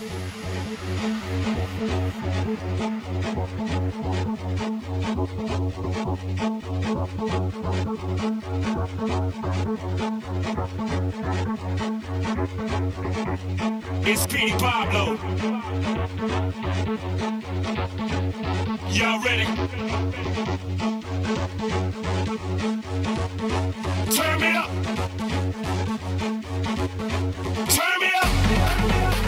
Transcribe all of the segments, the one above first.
It's P. Pablo. Y'all ready? Turn me up. Turn me up.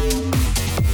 Música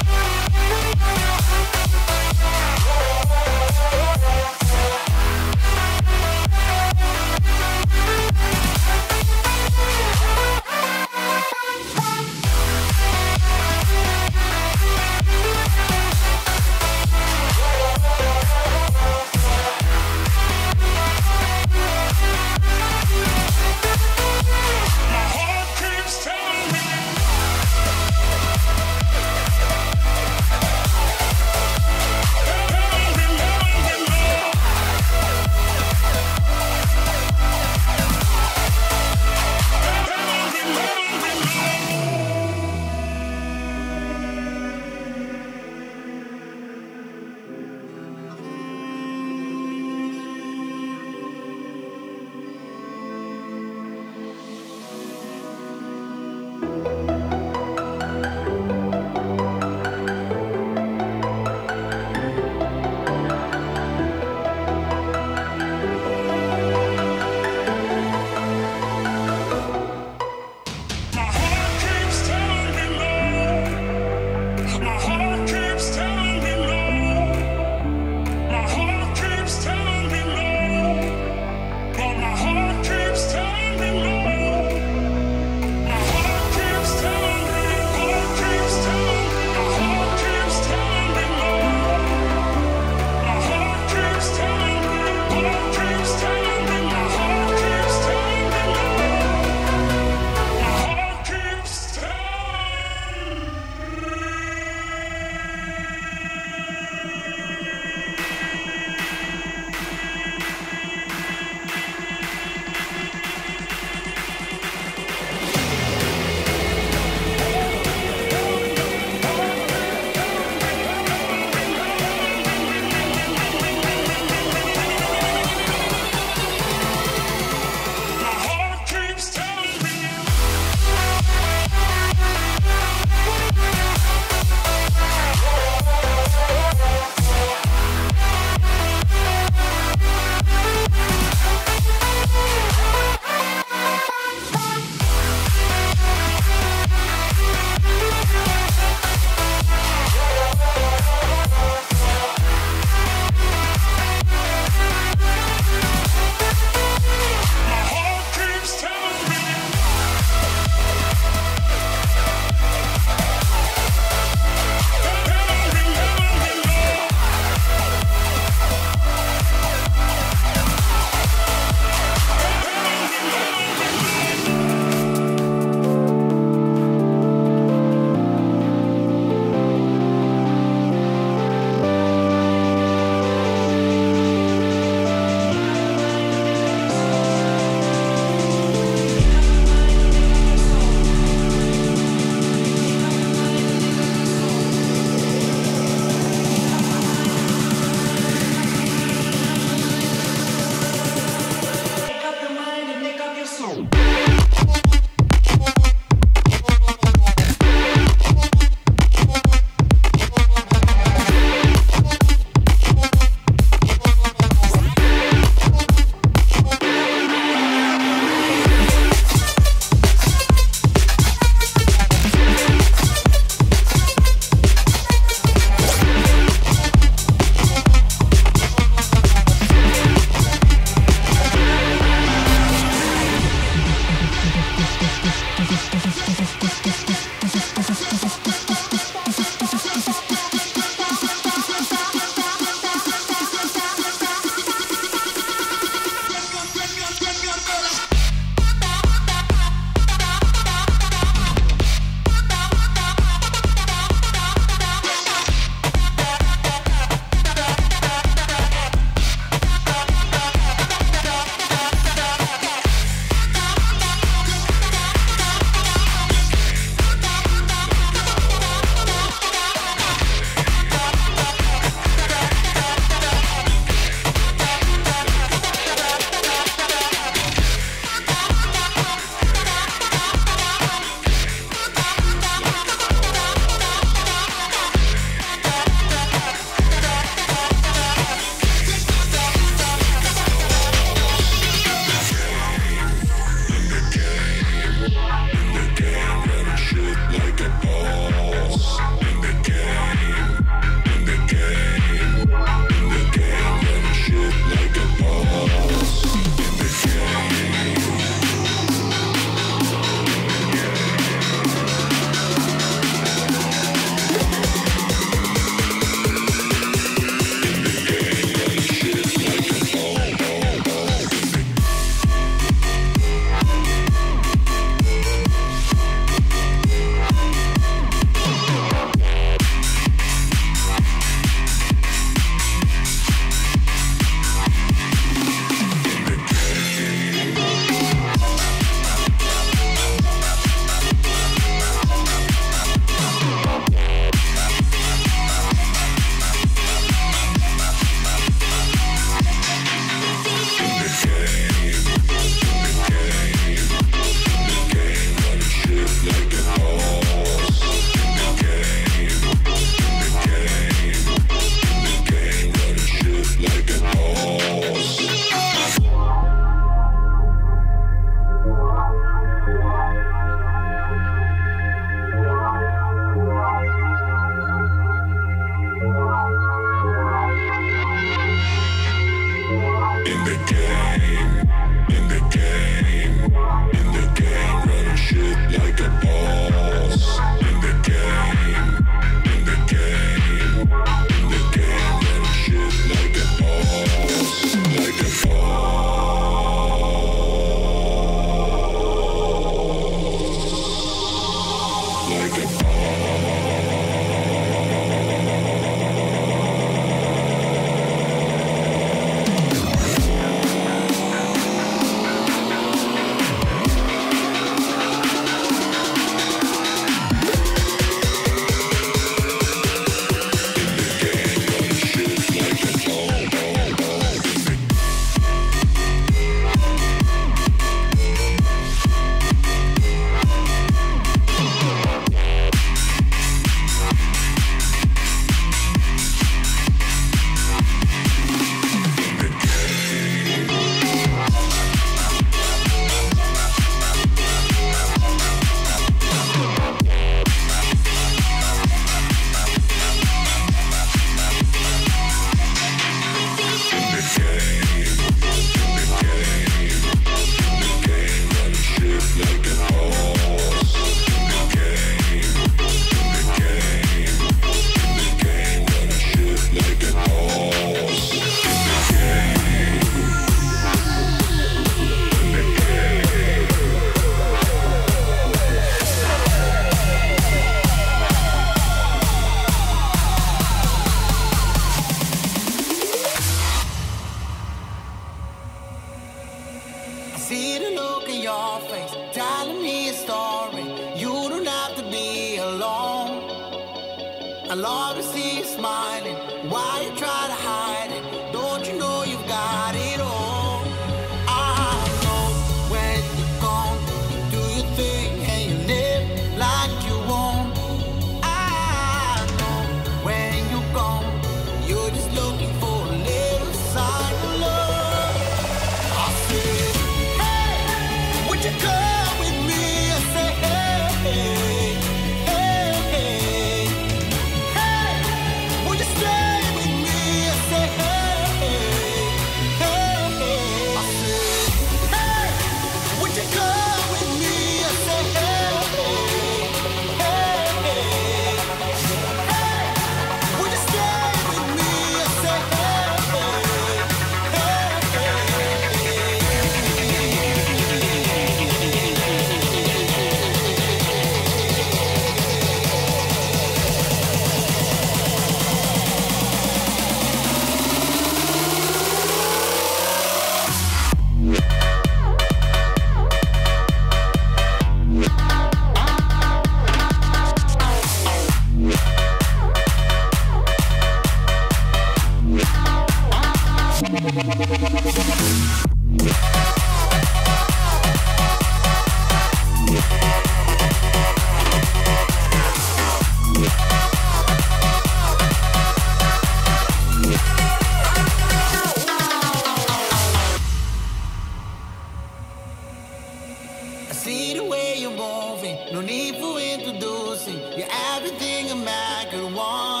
see the way you're moving. No need for introducing. You're everything a man could want.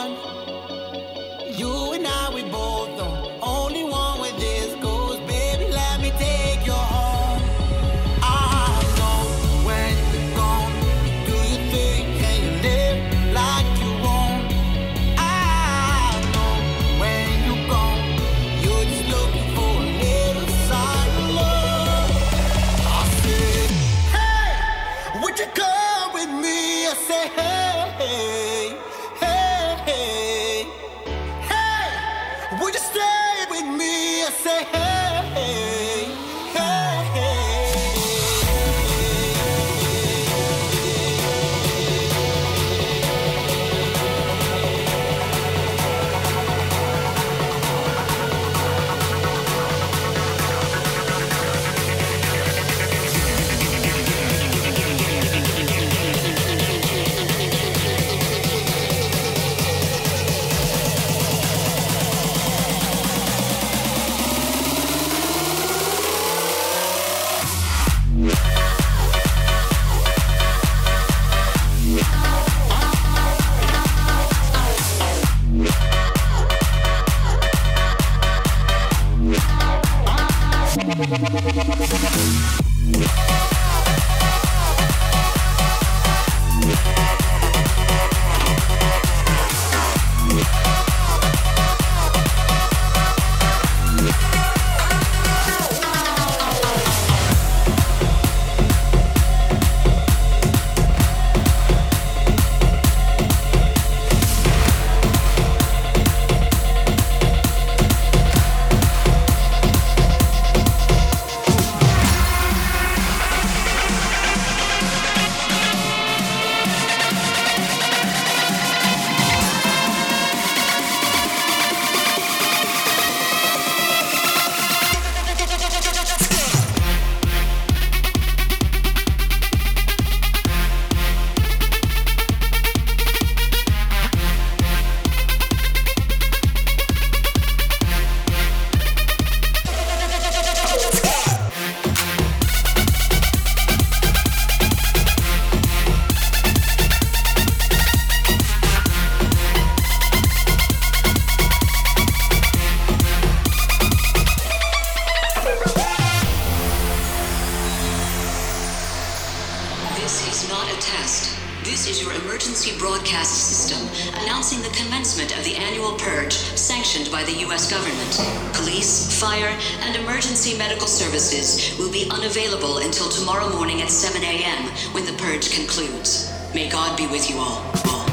Purge concludes. May God be with you all. all.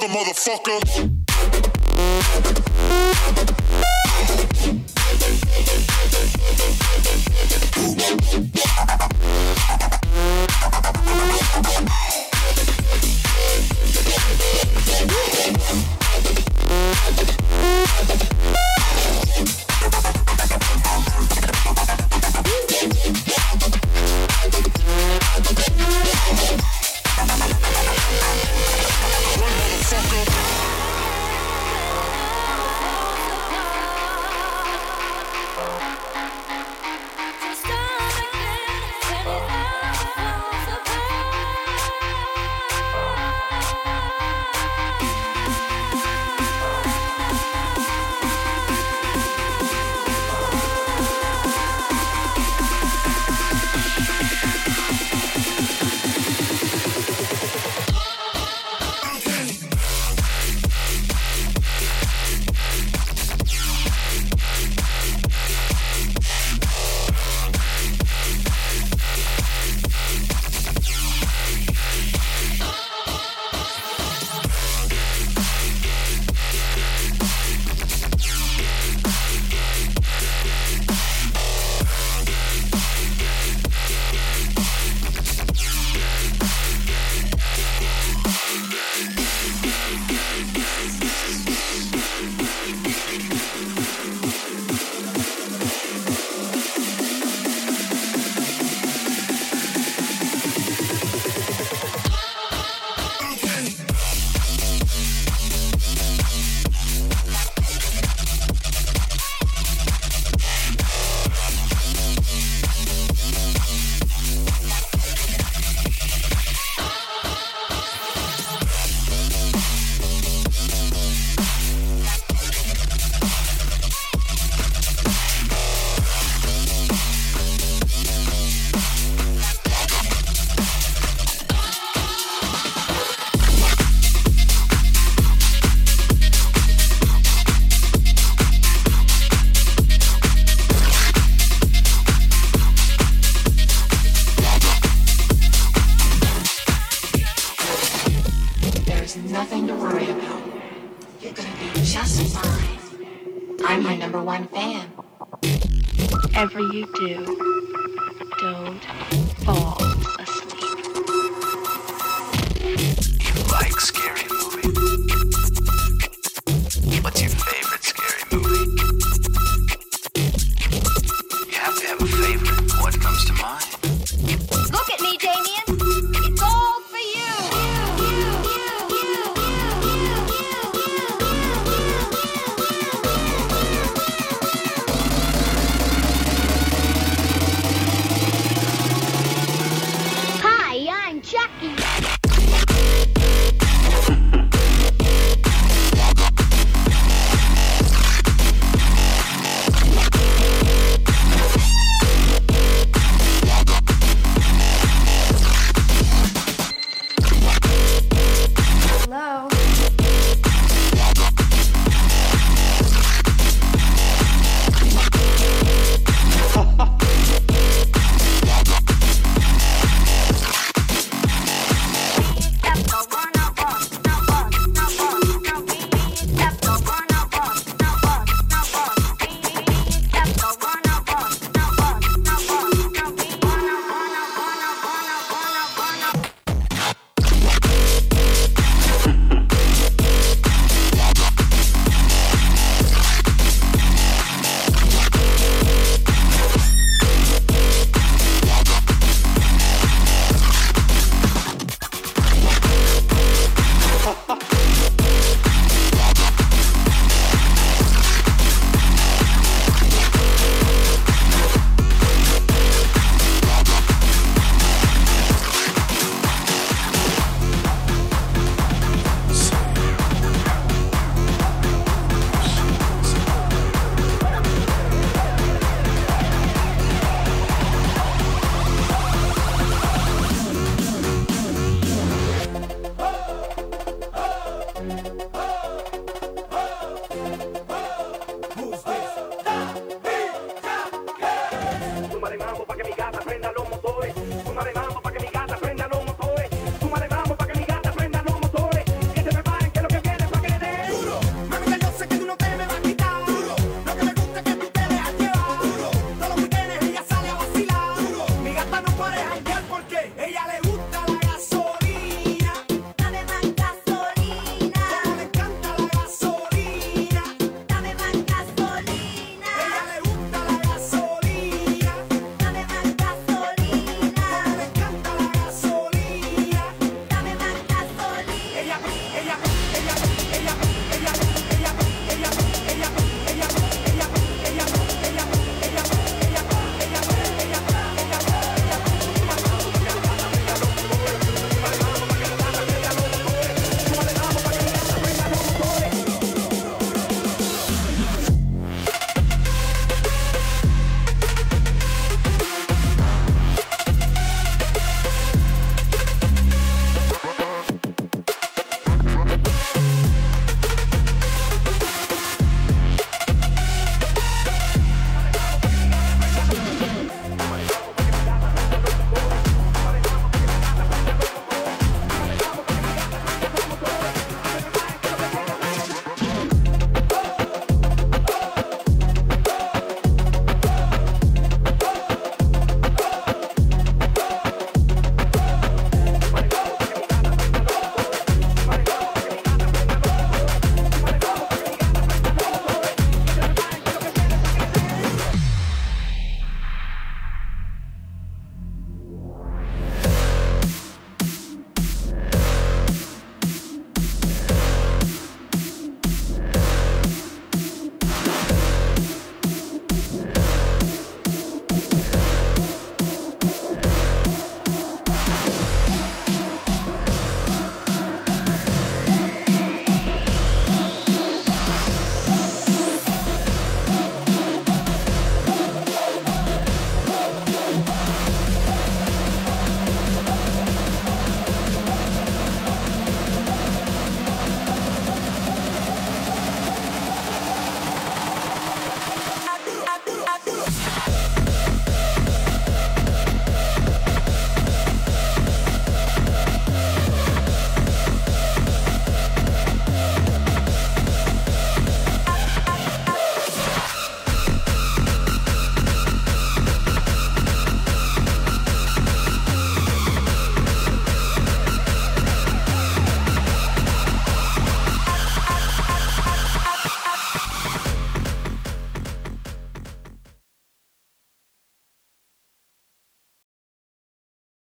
mother, motherfucker.